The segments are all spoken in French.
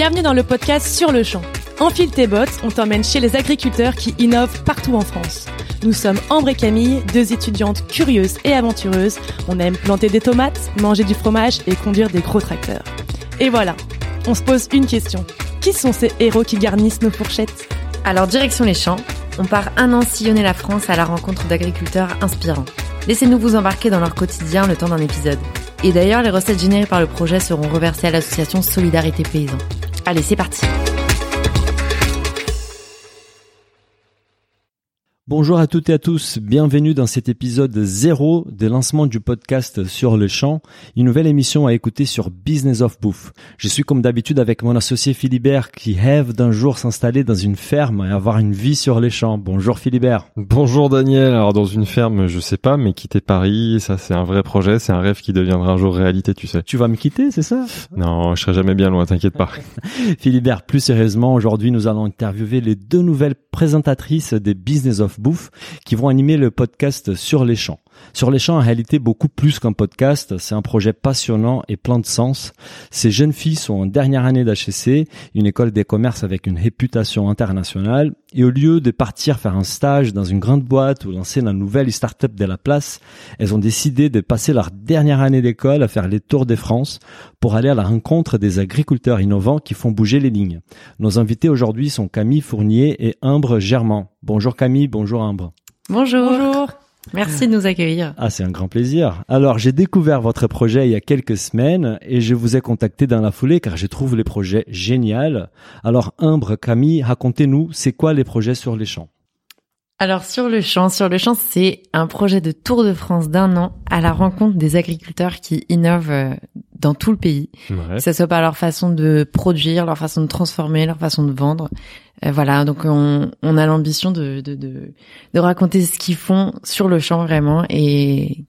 Bienvenue dans le podcast Sur le champ. Enfile tes bottes, on t'emmène chez les agriculteurs qui innovent partout en France. Nous sommes Ambre et Camille, deux étudiantes curieuses et aventureuses. On aime planter des tomates, manger du fromage et conduire des gros tracteurs. Et voilà, on se pose une question. Qui sont ces héros qui garnissent nos fourchettes? Alors direction les champs, on part un an sillonner la France à la rencontre d'agriculteurs inspirants. Laissez-nous vous embarquer dans leur quotidien le temps d'un épisode. Et d'ailleurs, les recettes générées par le projet seront reversées à l'association Solidarité Paysan. Allez, c'est parti Bonjour à toutes et à tous, bienvenue dans cet épisode zéro des lancements du podcast sur le champ, une nouvelle émission à écouter sur Business of Bouffe. Je suis comme d'habitude avec mon associé Philibert qui rêve d'un jour s'installer dans une ferme et avoir une vie sur les champs. Bonjour Philibert. Bonjour Daniel, alors dans une ferme je sais pas mais quitter Paris, ça c'est un vrai projet, c'est un rêve qui deviendra un jour réalité tu sais. Tu vas me quitter c'est ça? Non, je serai jamais bien loin, t'inquiète pas. Philibert, plus sérieusement, aujourd'hui nous allons interviewer les deux nouvelles présentatrices des Business of Bouffe qui vont animer le podcast Sur les champs. Sur les champs, en réalité, beaucoup plus qu'un podcast, c'est un projet passionnant et plein de sens. Ces jeunes filles sont en dernière année d'HEC, une école des commerces avec une réputation internationale, et au lieu de partir faire un stage dans une grande boîte ou lancer la nouvelle start-up de la place, elles ont décidé de passer leur dernière année d'école à faire les tours des France pour aller à la rencontre des agriculteurs innovants qui font bouger les lignes. Nos invités aujourd'hui sont Camille Fournier et Imbre Germain. Bonjour Camille, bonjour Imbre. Bonjour. Bonjour. Merci de nous accueillir. Ah, c'est un grand plaisir. Alors, j'ai découvert votre projet il y a quelques semaines et je vous ai contacté dans la foulée car je trouve les projets géniaux. Alors, Imbre, Camille, racontez-nous, c'est quoi les projets sur les champs? Alors sur le champ, sur le champ, c'est un projet de Tour de France d'un an à la rencontre des agriculteurs qui innovent euh, dans tout le pays, ouais. que ce soit par leur façon de produire, leur façon de transformer, leur façon de vendre. Euh, voilà, donc on, on a l'ambition de, de, de, de, raconter ce qu'ils font sur le champ vraiment et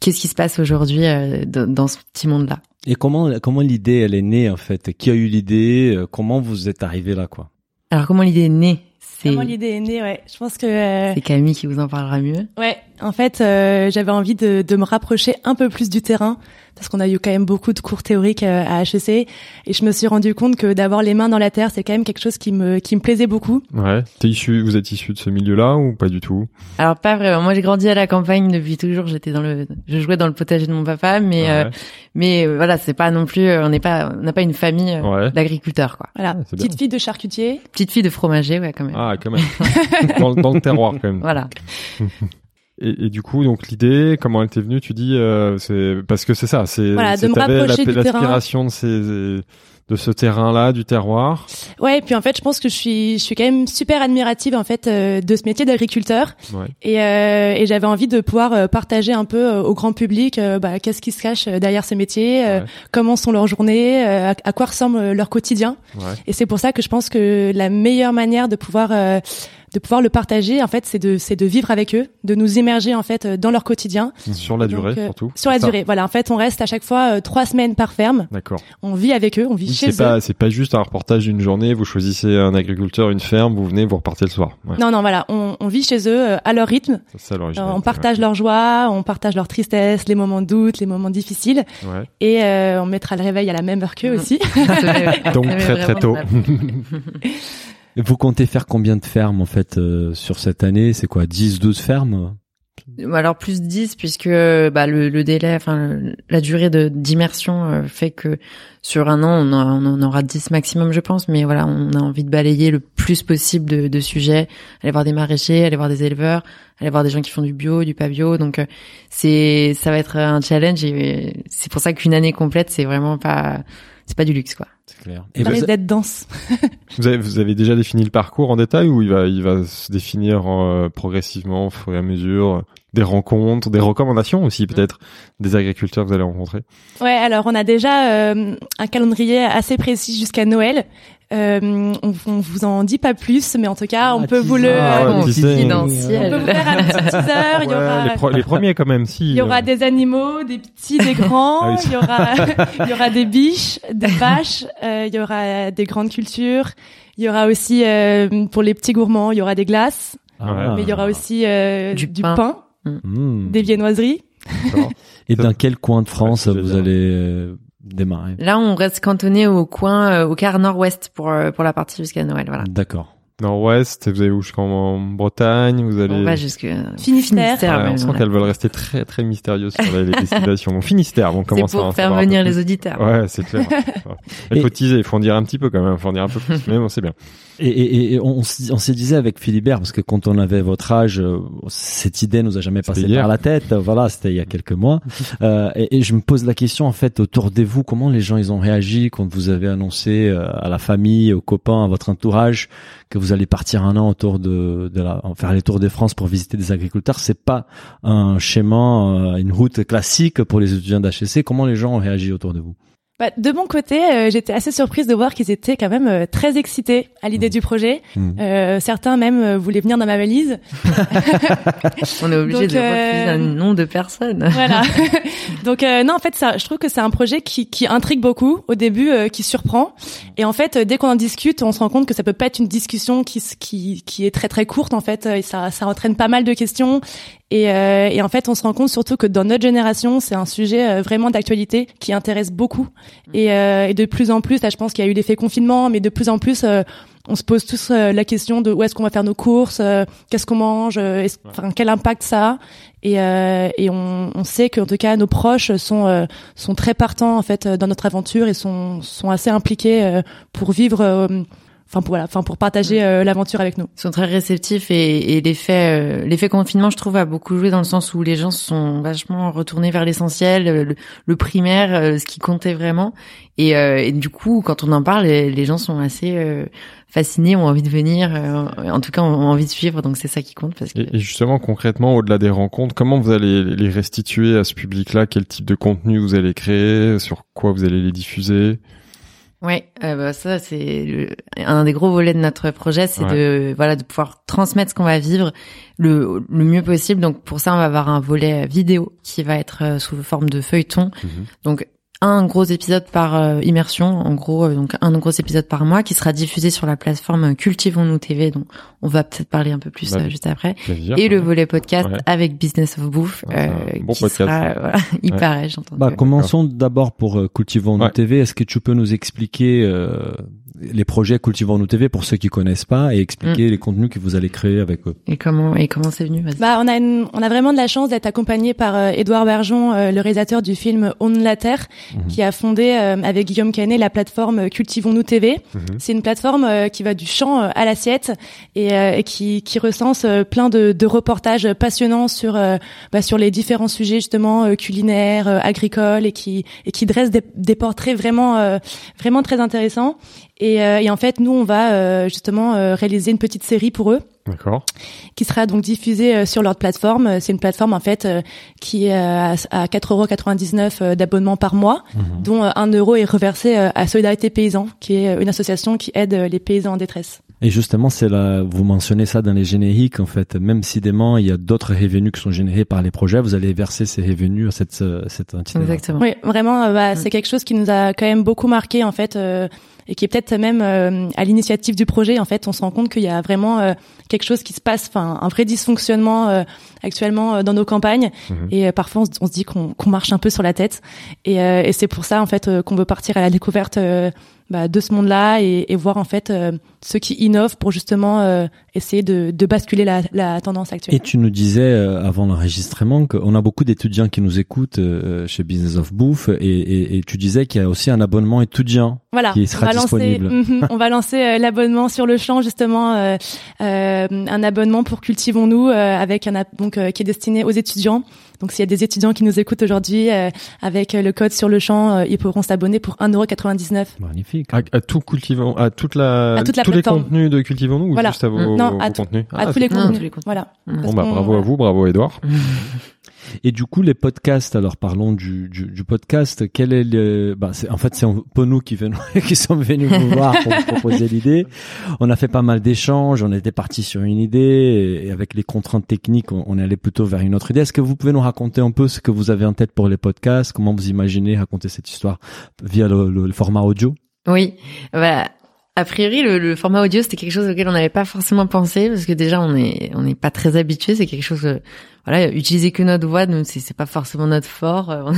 qu'est-ce qui se passe aujourd'hui euh, dans ce petit monde-là. Et comment comment l'idée elle est née en fait? Qui a eu l'idée? Comment vous êtes arrivé là quoi? Alors comment l'idée est née? Comment l'idée est née, ouais. Je pense que euh... c'est Camille qui vous en parlera mieux. Ouais, en fait, euh, j'avais envie de, de, me rapprocher un peu plus du terrain parce qu'on a eu quand même beaucoup de cours théoriques euh, à HEC et je me suis rendu compte que d'avoir les mains dans la terre, c'est quand même quelque chose qui me qui me plaisait beaucoup. Ouais. T'es issu, vous êtes issu de ce milieu-là ou pas du tout? Alors pas vraiment. Moi, j'ai grandi à la campagne depuis toujours. J'étais dans le, je jouais dans le potager de mon papa, mais ouais. euh, mais euh, voilà, c'est pas non plus, on n'est pas, on n'a pas une famille ouais. d'agriculteurs quoi. Voilà. Ah, Petite fille de charcutier. Petite fille de fromager, ouais quand même. Ah quand même. dans, dans le terroir quand même. Voilà. Et, et, du coup, donc l'idée, comment elle t'est venue Tu dis, euh, c'est parce que c'est ça, c'est voilà, de me rapprocher du l'aspiration de ces de ce terrain-là, du terroir. Ouais, et puis en fait, je pense que je suis, je suis quand même super admirative en fait euh, de ce métier d'agriculteur. Ouais. Et, euh, et j'avais envie de pouvoir euh, partager un peu euh, au grand public, bah, qu'est-ce qui se cache derrière ce métier, Ouais. comment sont leurs journées, à, à quoi ressemble leur quotidien. Ouais. Et c'est pour ça que je pense que la meilleure manière de pouvoir de pouvoir le partager en fait c'est de c'est de vivre avec eux de nous immerger en fait dans leur quotidien Sur la durée Donc, euh, surtout. sur la ça durée voilà en fait on reste à chaque fois euh, trois semaines par ferme D'accord. on vit avec eux on vit Oui, chez c'est eux pas c'est pas juste un reportage d'une journée. Vous choisissez un agriculteur, une ferme, vous venez, vous repartez le soir. Ouais. non non voilà on, on vit chez eux euh, à leur rythme C'est ça Euh, on partage leur joie on partage leur tristesse les moments de doute les moments difficiles Ouais. Ouais. et euh, on mettra le réveil à la même heure qu'eux Mhm. aussi Donc très très tôt. Vous comptez faire combien de fermes en fait euh, sur cette année? C'est quoi 10, 12 fermes? Alors plus 10 puisque bah, le, le délai, enfin la durée de d'immersion euh, fait que sur un an on, on en aura 10 maximum je pense, mais voilà on a envie de balayer le plus possible de, de sujets, aller voir des maraîchers, aller voir des éleveurs, aller voir des gens qui font du bio, du pas bio, donc euh, c'est ça va être un challenge et c'est pour ça qu'une année complète c'est vraiment pas c'est pas du luxe quoi. C'est clair. ça risque d'être dense Vous avez, vous avez déjà défini le parcours en détail ou il va, il va se définir euh, progressivement au fur et à mesure? Des rencontres, des recommandations aussi peut-être des agriculteurs que vous allez rencontrer. Ouais, alors on a déjà euh, un calendrier assez précis jusqu'à Noël. Euh, on, on vous en dit pas plus, mais en tout cas, on Ah, peut vous le, Ah on peut faire un petit teaser. Il y aura, les, pro- les premiers quand même si. il y aura euh, des animaux, des petits, des grands. Ah oui. Il y aura, il y aura des biches, des vaches. euh, il y aura des grandes cultures. Il y aura aussi euh, pour les petits gourmands, il y aura des glaces, Ah. mais il y aura aussi euh, Du du, pain. pain, Hmm. des viennoiseries. d'accord. Et dans quel coin de France Ouais, vous allez euh, démarrer? Là, on reste cantonné au coin, euh, au quart nord-ouest pour euh, pour la partie jusqu'à Noël. Voilà. D'accord. Nord-Ouest, vous allez où? Jusqu'en Bretagne, vous allez. On va jusque Finistère. Ouais, mais on sent qu'elles veulent rester très très mystérieuses sur les, les destinations. Bon, Finistère, on C'est commence à en pour faire venir les auditeurs. Ouais, c'est clair. Il Et- faut teaser, il faut en dire un petit peu quand même, il faut en dire un peu plus. Mais bon, c'est bien. Et, et, et on, on s'est disait avec Philibert, parce que quand on avait votre âge, euh, cette idée nous a jamais passé hier. par la tête. Voilà, c'était il y a quelques mois. Euh, et, et je me pose la question en fait autour de vous, comment les gens ils ont réagi quand vous avez annoncé euh, à la famille, aux copains, à votre entourage que vous allez partir un an autour de, la, faire les tours de France pour visiter des agriculteurs. C'est pas un schéma, euh, une route classique pour les étudiants d'HEC. Comment les gens ont réagi autour de vous? Bah, de mon côté, euh, j'étais assez surprise de voir qu'ils étaient quand même euh, très excités à l'idée du projet. Mhm. Euh, certains même euh, voulaient venir dans ma valise. On est obligé Donc, de euh, refuser un nombre de personnes. Voilà. Donc euh, non, en fait, ça, je trouve que c'est un projet qui, qui intrigue beaucoup au début, euh, qui surprend. Et en fait, euh, dès qu'on en discute, on se rend compte que ça peut pas être une discussion qui qui, qui est très très courte en fait. Et ça ça entraîne pas mal de questions. Et, euh, et en fait, on se rend compte surtout que dans notre génération, c'est un sujet euh, vraiment d'actualité qui intéresse beaucoup. Et, euh, et de plus en plus, là, je pense qu'il y a eu l'effet confinement, mais de plus en plus, euh, on se pose tous euh, la question de où est-ce qu'on va faire nos courses, euh, qu'est-ce qu'on mange, euh, enfin quel impact ça a. Et, euh, et on, on sait qu'en tout cas nos proches sont euh, sont très partants en fait dans notre aventure et sont sont assez impliqués euh, pour vivre, euh, enfin pour voilà, enfin pour partager euh, l'aventure avec nous. Ils sont très réceptifs et, et l'effet euh, l'effet confinement, je trouve, a beaucoup joué dans le sens où les gens sont vachement retournés vers l'essentiel, euh, le, le primaire, euh, ce qui comptait vraiment. Et, euh, et du coup, quand on en parle, les, les gens sont assez euh, fascinés, ont envie de venir, euh, en tout cas, ont envie de suivre. Donc c'est ça qui compte parce que Et, et justement, concrètement, au-delà des rencontres, comment vous allez les restituer à ce public-là? Quel type de contenu vous allez créer? Sur quoi vous allez les diffuser? Ouais, euh, bah, ça c'est le- un des gros volets de notre projet, c'est de voilà de pouvoir transmettre ce qu'on va vivre le, le mieux possible. Donc pour ça, on va avoir un volet vidéo qui va être euh, sous forme de feuilleton. Donc un gros épisode par euh, immersion, en gros, euh, donc un gros épisode par mois qui sera diffusé sur la plateforme Cultivons-nous TV, dont on va peut-être parler un peu plus Bah euh, juste après. Plaisir. Et le volet podcast Ouais. avec Business of Bouffe, Ah, euh, bon qui podcast. sera, euh, voilà, il Ouais. paraît, j'entends. Bah, commençons d'abord pour euh, Cultivons nous Ouais. TV. Est-ce que tu peux nous expliquer euh, les projets Cultivons nous TV pour ceux qui connaissent pas et expliquer Mm. les contenus que vous allez créer avec eux Et comment et comment c'est venu. Bah, on a une- on a vraiment de la chance d'être accompagné par euh, Édouard Bergeon, euh, le réalisateur du film On la Terre, Mhm. qui a fondé euh, avec Guillaume Canet la plateforme Cultivons-nous TV. Mhm. C'est une plateforme euh, qui va du champ euh, à l'assiette et, euh, et qui, qui recense euh, plein de, de reportages passionnants sur euh, bah, sur les différents sujets justement euh, culinaires, euh, agricoles et qui et qui dresse des, des portraits vraiment euh, vraiment très intéressants. Et, euh, et en fait, nous, on va euh, justement euh, réaliser une petite série pour eux D'accord. qui sera donc diffusée sur leur plateforme. C'est une plateforme en fait euh, qui est à, à 4,99€ euh, d'abonnement par mois, dont euh, 1 euro est reversé à Solidarité Paysan, qui est une association qui aide les paysans en détresse. Et justement, c'est là, vous mentionnez ça dans les génériques, en fait. Même si dément, il y a d'autres revenus qui sont générés par les projets, vous allez verser ces revenus à cette, euh, cette entité. Exactement. Oui, vraiment, euh, bah, c'est quelque chose qui nous a quand même beaucoup marqué en fait. euh, et qui est peut-être même euh, à l'initiative du projet. En fait, on se rend compte qu'il y a vraiment euh, quelque chose qui se passe, enfin un vrai dysfonctionnement euh, actuellement euh, dans nos campagnes. Mhm. Et euh, parfois, on se, dit qu'on qu'on marche un peu sur la tête. Et, euh, et c'est pour ça en fait euh, qu'on veut partir à la découverte euh, bah, de ce monde-là et, et voir en fait euh, ceux qui innovent pour justement euh, essayer de, de basculer la, la tendance actuelle. Et tu nous disais euh, avant l'enregistrement qu'on a beaucoup d'étudiants qui nous écoutent euh, chez Business of Bouffe et, et, et tu disais qu'il y a aussi un abonnement étudiant. Voilà, qui sera on va lancer, disponible. Mhm, on va lancer euh, l'abonnement sur le champ justement, euh, euh, un abonnement pour Cultivons-nous euh, avec un app- donc euh, qui est destiné aux étudiants. Donc s'il y a des étudiants qui nous écoutent aujourd'hui euh, avec euh, le code sur le champ, euh, ils pourront s'abonner pour 1,99€. Magnifique. À, à tout cultivons, à toute la, À toute la tous les contenus de cultivons-nous ou Voilà. juste à vos, Non, vos à tout- contenus à Ah, tous les contenus. tous les contenus. Voilà. Mm. Parce Bon bah bravo à vous, bravo Edouard. Et du coup, les podcasts. Alors, parlons du, du, du podcast. Quel est le bah, c'est, En fait, c'est un peu nous qui venons, qui sommes venus vous voir pour vous proposer l'idée. On a fait pas mal d'échanges. On était parti sur une idée et avec les contraintes techniques, on, on est allé plutôt vers une autre idée. Est-ce que vous pouvez nous raconter un peu ce que vous avez en tête pour les podcasts? Comment vous imaginez raconter cette histoire via le, le- le format audio? Oui, voilà. A priori, le, le format audio, c'était quelque chose auquel on n'avait pas forcément pensé parce que déjà, on est on n'est pas très habitué. C'est quelque chose euh, voilà, utiliser que notre voix, nous c'est c'est pas forcément notre fort. Euh,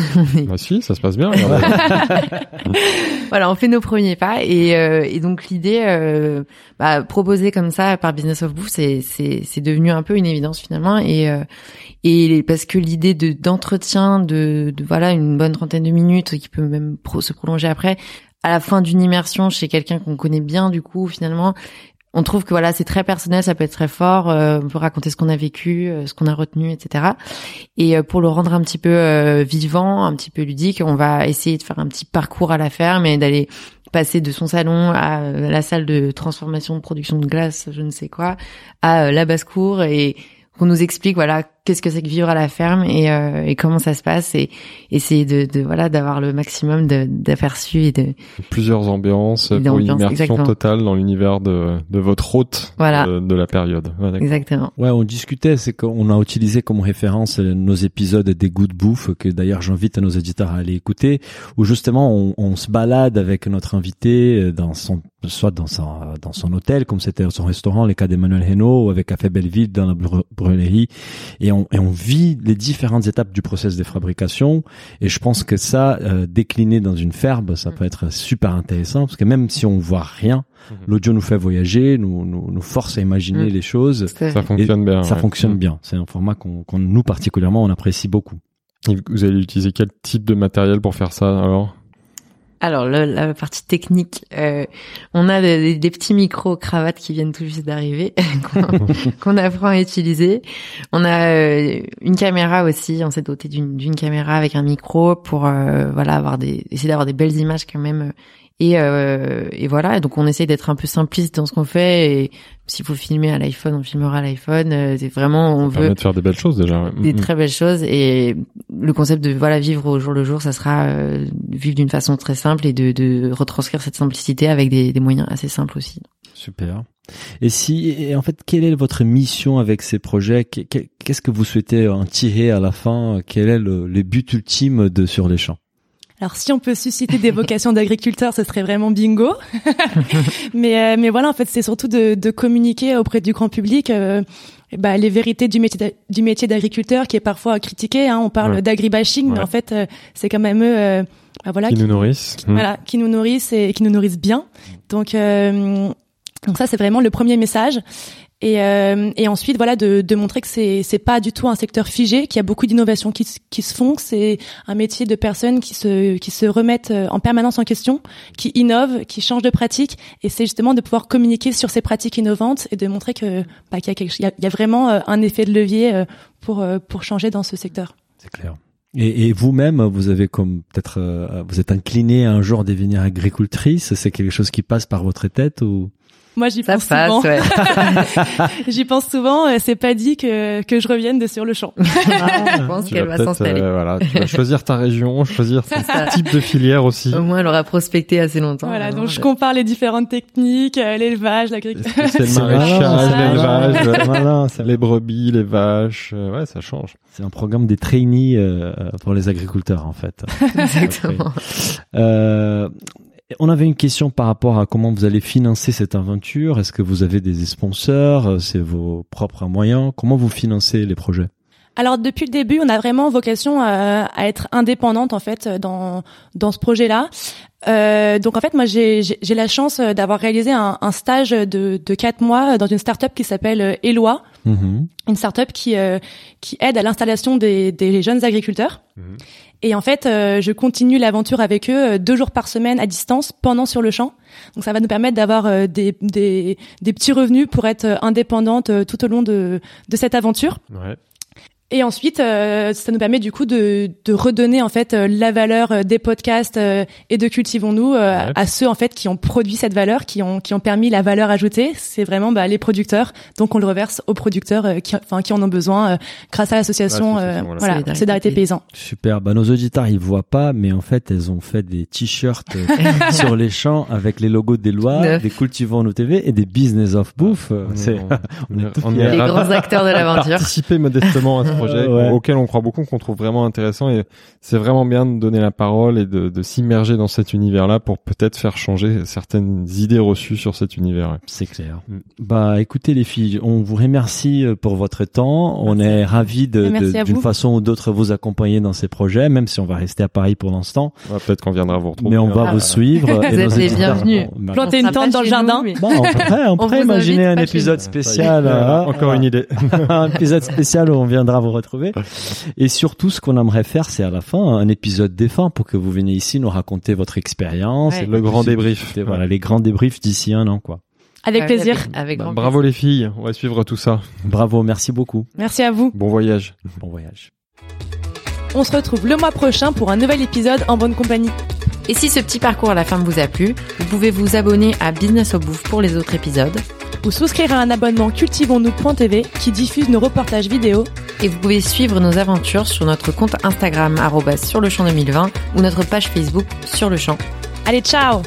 bah si, ça se passe bien. voilà, on fait nos premiers pas et, euh, et donc l'idée, euh, bah, proposée comme ça par Business of Bouffe, c'est c'est devenu un peu une évidence finalement et euh, et parce que l'idée de d'entretien de, de voilà une bonne trentaine de minutes qui peut même se prolonger après à la fin d'une immersion chez quelqu'un qu'on connaît bien du coup finalement on trouve que voilà c'est très personnel ça peut être très fort euh, on peut raconter ce qu'on a vécu euh, ce qu'on a retenu etc et euh, pour le rendre un petit peu vivant un petit peu ludique on va essayer de faire un petit parcours à la ferme et d'aller passer de son salon à la salle de transformation de production de glace je ne sais quoi à la basse cour et qu'on nous explique voilà qu'est-ce que c'est que vivre à la ferme et, euh, et comment ça se passe et essayer de, de voilà d'avoir le maximum d'aperçus et de plusieurs ambiances pour une immersion totale dans l'univers de, de votre hôte voilà. de, la période. exactement. Ouais, on discutait, c'est qu'on a utilisé comme référence nos épisodes des goûts de bouffe que d'ailleurs j'invite nos éditeurs à aller écouter où justement on, on se balade avec notre invité dans son soit dans son dans son hôtel comme c'était son restaurant les cas d'Emmanuel ou avec Café Belleville dans la brûlerie et et on, vit les différentes étapes du process de fabrication. Et je pense que ça, euh, décliné dans une ferme, ça peut être super intéressant parce que même si on voit rien, mhm. l'audio nous fait voyager, nous, nous, nous force à imaginer mm. les choses. Ça fonctionne bien. Ça fonctionne bien. C'est un format qu'on, nous particulièrement, on apprécie beaucoup. vous allez utiliser quel type de matériel pour faire ça alors? Alors la partie technique, euh, on a des, petits micros cravates qui viennent tout juste d'arriver qu'on apprend à utiliser. On a euh, une caméra aussi, on s'est doté d'une caméra avec un micro pour euh, voilà avoir des essayer d'avoir des belles images quand même et, euh, et voilà, donc on essaye d'être un peu simpliste dans ce qu'on fait. Et s'il faut filmer à l'iPhone, on filmera à l'iPhone. Euh, c'est vraiment, on veut de faire des belles choses déjà. Des mm-hmm. très belles choses. Et le concept de voilà vivre au jour le jour, ça sera euh, vivre d'une façon très simple et de, de retranscrire cette simplicité avec des, des moyens assez simples aussi. Super. Et si, en fait, quelle est votre mission avec ces projets? Qu'est-ce que vous souhaitez en tirer à la fin? Quel est le, le but ultime de Sur les champs? Alors si on peut susciter des vocations d'agriculteurs, ce serait vraiment bingo. mais euh, mais voilà, en fait, c'est surtout de, de, communiquer auprès du grand public euh, bah, les vérités du métier du métier d'agriculteur qui est parfois critiqué. Hein. On parle d'agribashing, mais en fait, euh, c'est quand même eux, bah, voilà, qui, nous nourrissent, mmh. voilà, qui nous nourrissent et qui nous nourrissent bien. Donc donc ça, c'est vraiment le premier message et, euh, et ensuite voilà de, de montrer que c'est c'est pas du tout un secteur figé, qu'il y a beaucoup d'innovations qui, qui se font, c'est un métier de personnes qui se qui se remettent euh, en permanence en question, qui innovent, qui changent de pratique et c'est justement de pouvoir communiquer sur ces pratiques innovantes et de montrer que bah, qu'il y a quelque il y a, vraiment euh, un effet de levier pour pour changer dans ce secteur. C'est clair. Et, et vous-même, vous avez comme peut-être, vous êtes incliné à un jour à devenir agricultrice. C'est quelque chose qui passe par votre tête ou? Moi, j'y pense souvent. j'y pense souvent. Euh, c'est pas dit que que je revienne de sur le champ. Ah, je pense qu'elle va s'installer. Euh, voilà, tu vas choisir ta région, choisir ton type de filière aussi. Au moins, elle aura prospecté assez longtemps. Voilà, donc je compare les différentes techniques, euh, l'élevage, l'agriculture. C'est le maraîchage, l'élevage, les brebis, les vaches. ouais, ça change. C'est un programme des trainees pour les agriculteurs en fait. Exactement. Euh, on avait une question par rapport à comment vous allez financer cette aventure. Est-ce que vous avez des sponsors? C'est vos propres moyens Comment vous financez les projets? Alors depuis le début, on a vraiment vocation à, être indépendante en fait dans dans ce projet-là. Euh, donc en fait, moi j'ai la chance d'avoir réalisé un, stage de de quatre mois dans une start-up qui s'appelle Eloi, mm-hmm. une start-up qui euh, qui aide à l'installation des, des jeunes agriculteurs. Mm-hmm. Et en fait, euh, je continue l'aventure avec eux euh, deux jours par semaine à distance pendant sur le champ. Donc ça va nous permettre d'avoir euh, des, des, des, petits revenus pour être indépendante tout au long de, de cette aventure. Ouais. Et ensuite, euh, ça nous permet du coup de, de redonner en fait euh, la valeur euh, des podcasts et de cultivons-nous à ceux en fait qui ont produit cette valeur, qui ont qui ont permis la valeur ajoutée. C'est vraiment bah, les producteurs. Donc on le reverse aux producteurs qui, enfin qui en ont besoin grâce à l'association voilà, Solidarité Paysan. Super. Bah nos auditeurs ils voient pas, mais en fait elles ont fait des t-shirts sur les champs avec les logos des lois, des cultivons-nous TV et des business of bouffe. C'est on est, les grands acteurs de l'aventure. Participer modestement à ce projets Ouais. auxquels on croit beaucoup, qu'on trouve vraiment intéressants et c'est vraiment bien de donner la parole et de, de s'immerger dans cet univers-là pour peut-être faire changer certaines idées reçues sur cet univers. ouais. C'est clair. Mm. Bah, écoutez les filles, on vous remercie euh, pour votre temps. On est ravis de, d'une façon ou d'autre vous accompagner dans ces projets, même si on va rester à Paris pour l'instant. Ouais, peut-être qu'on viendra vous retrouver. Mais on va hein. vous suivre. Vous et êtes les bienvenus. Bah, Planter On une tente dans le jardin. nous, mais- Bon, on pourrait, on pourrait imaginer un épisode spécial. Hein. encore une idée. un épisode spécial où on viendra vous retrouver. Et surtout, ce qu'on aimerait faire, c'est à la fin un épisode des fins pour que vous veniez ici nous raconter votre expérience. Ouais. Le grand débrief. Voilà, les grands débriefs d'ici un an, quoi. Avec plaisir. Avec, avec Bah, bravo les filles, on va suivre tout ça. Bravo, merci beaucoup. Merci à vous. Bon voyage. Bon voyage. On se retrouve le mois prochain pour un nouvel épisode en bonne compagnie. Et si ce petit parcours à la fin vous a plu, vous pouvez vous abonner à Business au Bouffe pour les autres épisodes. Ou souscrire à un abonnement cultivons-nous.tv qui diffuse nos reportages vidéo. Et vous pouvez suivre nos aventures sur notre compte Instagram sur le champ 2020 ou notre page Facebook sur le champ. Allez, ciao